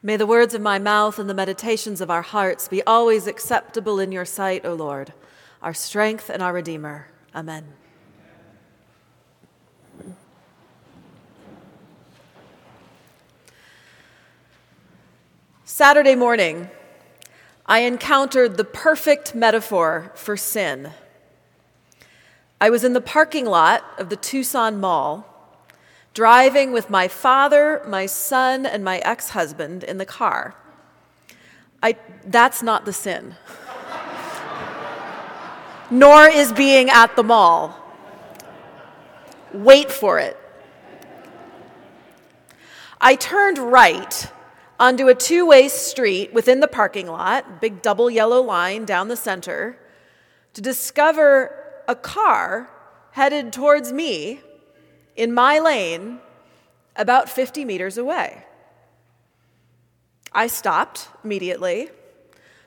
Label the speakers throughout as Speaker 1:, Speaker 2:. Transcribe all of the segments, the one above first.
Speaker 1: May the words of my mouth and the meditations of our hearts be always acceptable in your sight, O Lord, our strength and our Redeemer. Amen. Saturday morning, I encountered the perfect metaphor for sin. I was in the parking lot of the Tucson Mall, driving with my father, my son, and my ex husband in the car. I, that's not the sin. Nor is being at the mall. Wait for it. I turned right onto a two way street within the parking lot, big double yellow line down the center, to discover a car headed towards me in my lane about 50 meters away. I stopped immediately.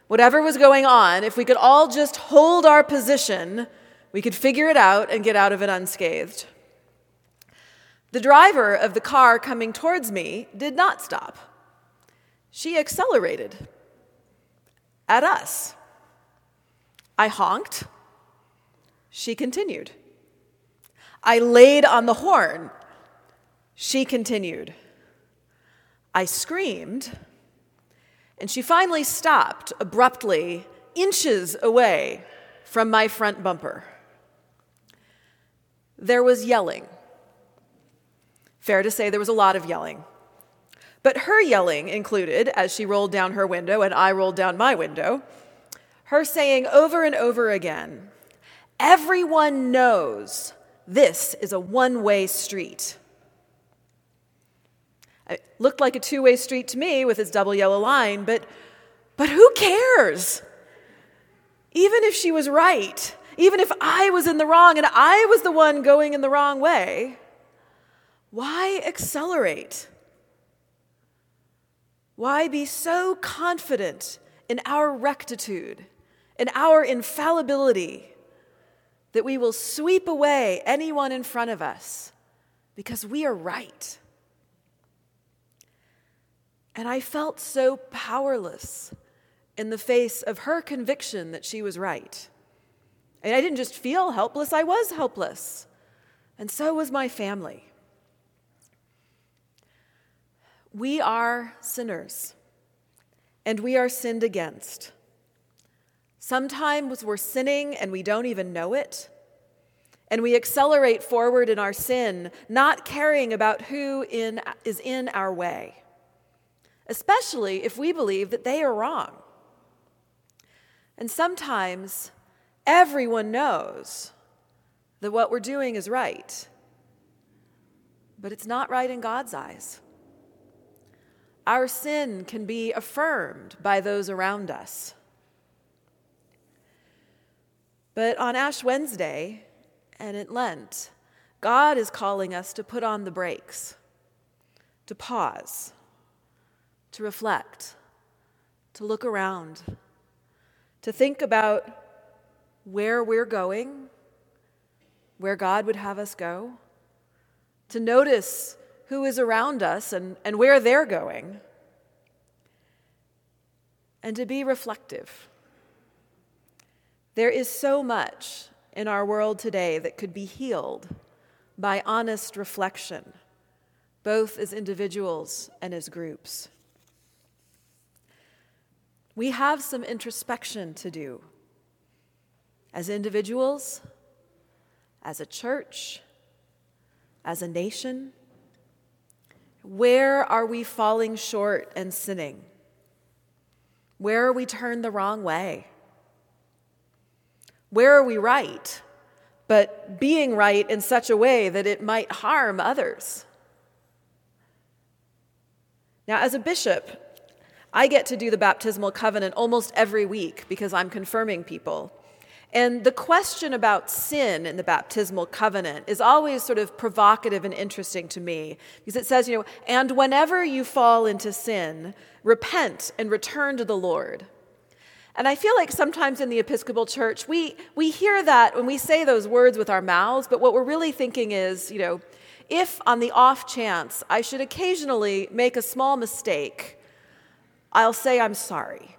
Speaker 1: Whatever was going on, if we could all just hold our position, we could figure it out and get out of it unscathed. The driver of the car coming towards me did not stop. She accelerated at us. I honked. She continued. I laid on the horn. She continued. I screamed, and she finally stopped abruptly, inches away from my front bumper. There was yelling. Fair to say there was a lot of yelling. But her yelling included, as she rolled down her window and I rolled down my window, her saying over and over again, Everyone knows this is a one way street. It looked like a two way street to me with its double yellow line, but, but who cares? Even if she was right, even if I was in the wrong and I was the one going in the wrong way, why accelerate? Why be so confident in our rectitude, in our infallibility? That we will sweep away anyone in front of us because we are right. And I felt so powerless in the face of her conviction that she was right. And I didn't just feel helpless, I was helpless. And so was my family. We are sinners, and we are sinned against. Sometimes we're sinning and we don't even know it. And we accelerate forward in our sin, not caring about who in, is in our way, especially if we believe that they are wrong. And sometimes everyone knows that what we're doing is right, but it's not right in God's eyes. Our sin can be affirmed by those around us. But on Ash Wednesday and at Lent, God is calling us to put on the brakes, to pause, to reflect, to look around, to think about where we're going, where God would have us go, to notice who is around us and, and where they're going, and to be reflective there is so much in our world today that could be healed by honest reflection, both as individuals and as groups. We have some introspection to do as individuals, as a church, as a nation. Where are we falling short and sinning? Where are we turned the wrong way? Where are we right? But being right in such a way that it might harm others. Now, as a bishop, I get to do the baptismal covenant almost every week because I'm confirming people. And the question about sin in the baptismal covenant is always sort of provocative and interesting to me because it says, you know, and whenever you fall into sin, repent and return to the Lord. And I feel like sometimes in the Episcopal Church, we, we hear that when we say those words with our mouths, but what we're really thinking is, you know, if on the off chance I should occasionally make a small mistake, I'll say I'm sorry.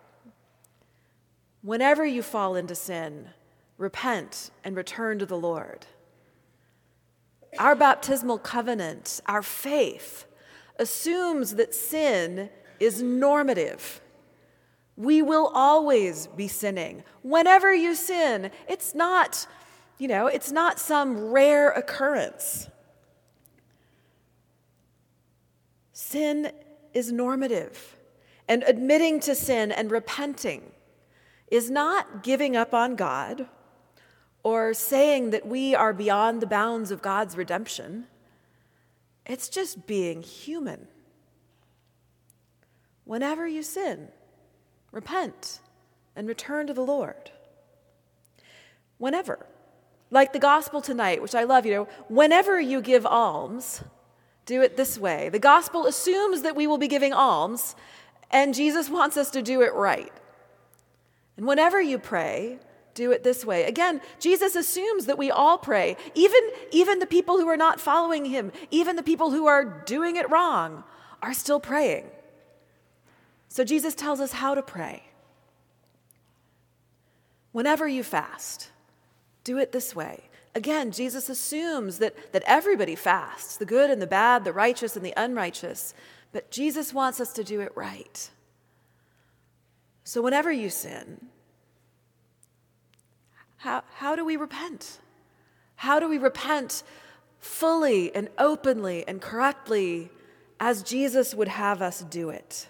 Speaker 1: Whenever you fall into sin, repent and return to the Lord. Our baptismal covenant, our faith, assumes that sin is normative. We will always be sinning. Whenever you sin, it's not, you know, it's not some rare occurrence. Sin is normative. And admitting to sin and repenting is not giving up on God or saying that we are beyond the bounds of God's redemption. It's just being human. Whenever you sin, repent and return to the Lord. Whenever. Like the gospel tonight, which I love, you know, whenever you give alms, do it this way. The gospel assumes that we will be giving alms, and Jesus wants us to do it right. And whenever you pray, do it this way. Again, Jesus assumes that we all pray, even, even the people who are not following him, even the people who are doing it wrong, are still praying. So Jesus tells us how to pray. Whenever you fast, do it this way. Again, Jesus assumes that, that everybody fasts the good and the bad, the righteous and the unrighteous, but Jesus wants us to do it right. So, whenever you sin, how, how do we repent? How do we repent fully and openly and correctly as Jesus would have us do it?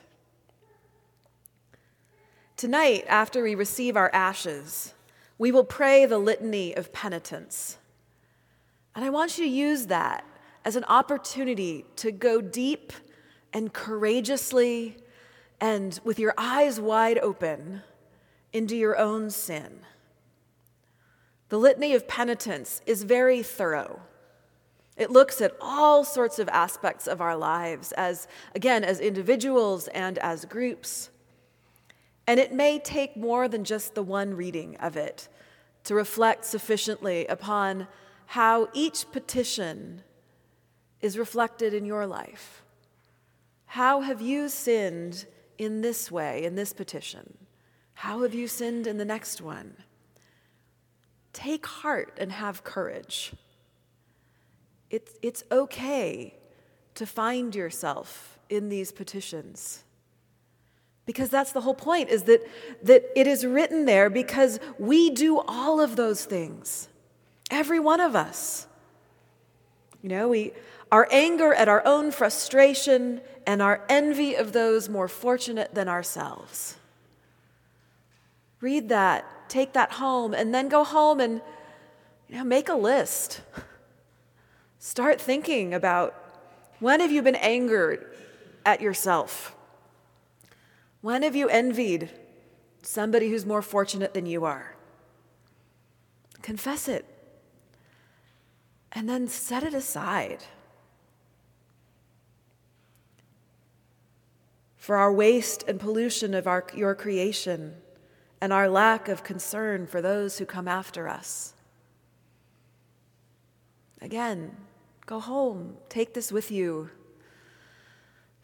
Speaker 1: Tonight, after we receive our ashes, we will pray the litany of penitence. And I want you to use that as an opportunity to go deep and courageously and with your eyes wide open into your own sin. The Litany of Penitence is very thorough. It looks at all sorts of aspects of our lives as, again, as individuals and as groups. And it may take more than just the one reading of it to reflect sufficiently upon how each petition is reflected in your life. How have you sinned in this way, in this petition? How have you sinned in the next one? take heart and have courage. It's, it's okay to find yourself in these petitions. Because that's the whole point, is that, that it is written there because we do all of those things. Every one of us. You know, we, our anger at our own frustration and our envy of those more fortunate than ourselves. Read that take that home, and then go home and you know, make a list. Start thinking about when have you been angered at yourself? When have you envied somebody who's more fortunate than you are? Confess it. And then set it aside. For our waste and pollution of our, your creation and our lack of concern for those who come after us. Again, go home, take this with you.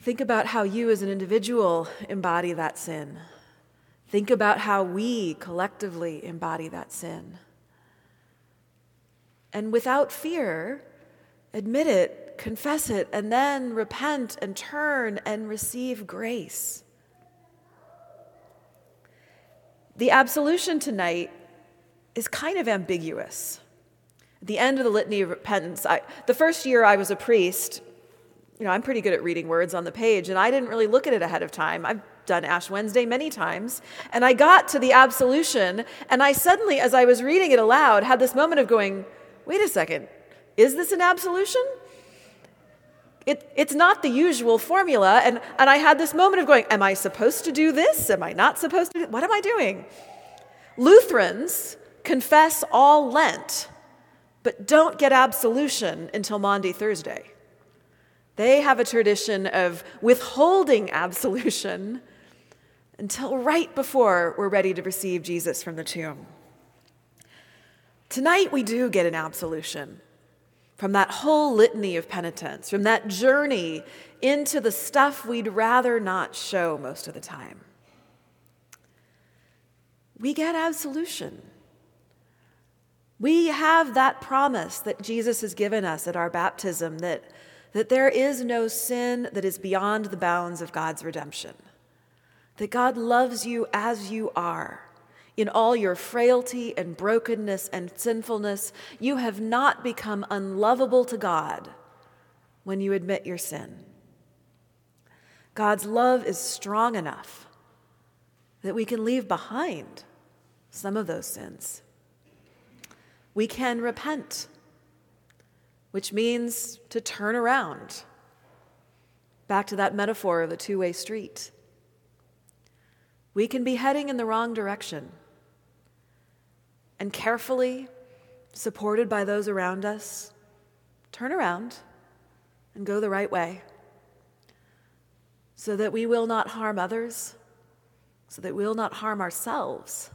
Speaker 1: Think about how you as an individual embody that sin. Think about how we collectively embody that sin. And without fear, admit it, confess it, and then repent and turn and receive grace. The absolution tonight is kind of ambiguous. At the end of the Litany of Repentance, I, the first year I was a priest, you know, I'm pretty good at reading words on the page, and I didn't really look at it ahead of time. I've done Ash Wednesday many times, and I got to the absolution, and I suddenly, as I was reading it aloud, had this moment of going, wait a second, is this an absolution? It, it's not the usual formula. And, and I had this moment of going, Am I supposed to do this? Am I not supposed to? What am I doing? Lutherans confess all Lent, but don't get absolution until Maundy Thursday. They have a tradition of withholding absolution until right before we're ready to receive Jesus from the tomb. Tonight, we do get an absolution. from that whole litany of penitence, from that journey into the stuff we'd rather not show most of the time. We get absolution. We have that promise that Jesus has given us at our baptism that, that there is no sin that is beyond the bounds of God's redemption, that God loves you as you are in all your frailty and brokenness and sinfulness, you have not become unlovable to God when you admit your sin. God's love is strong enough that we can leave behind some of those sins. We can repent, which means to turn around. Back to that metaphor of a two way street. We can be heading in the wrong direction and carefully, supported by those around us, turn around and go the right way so that we will not harm others, so that we will not harm ourselves,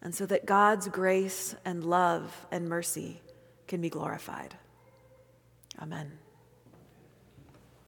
Speaker 1: and so that God's grace and love and mercy can be glorified. Amen.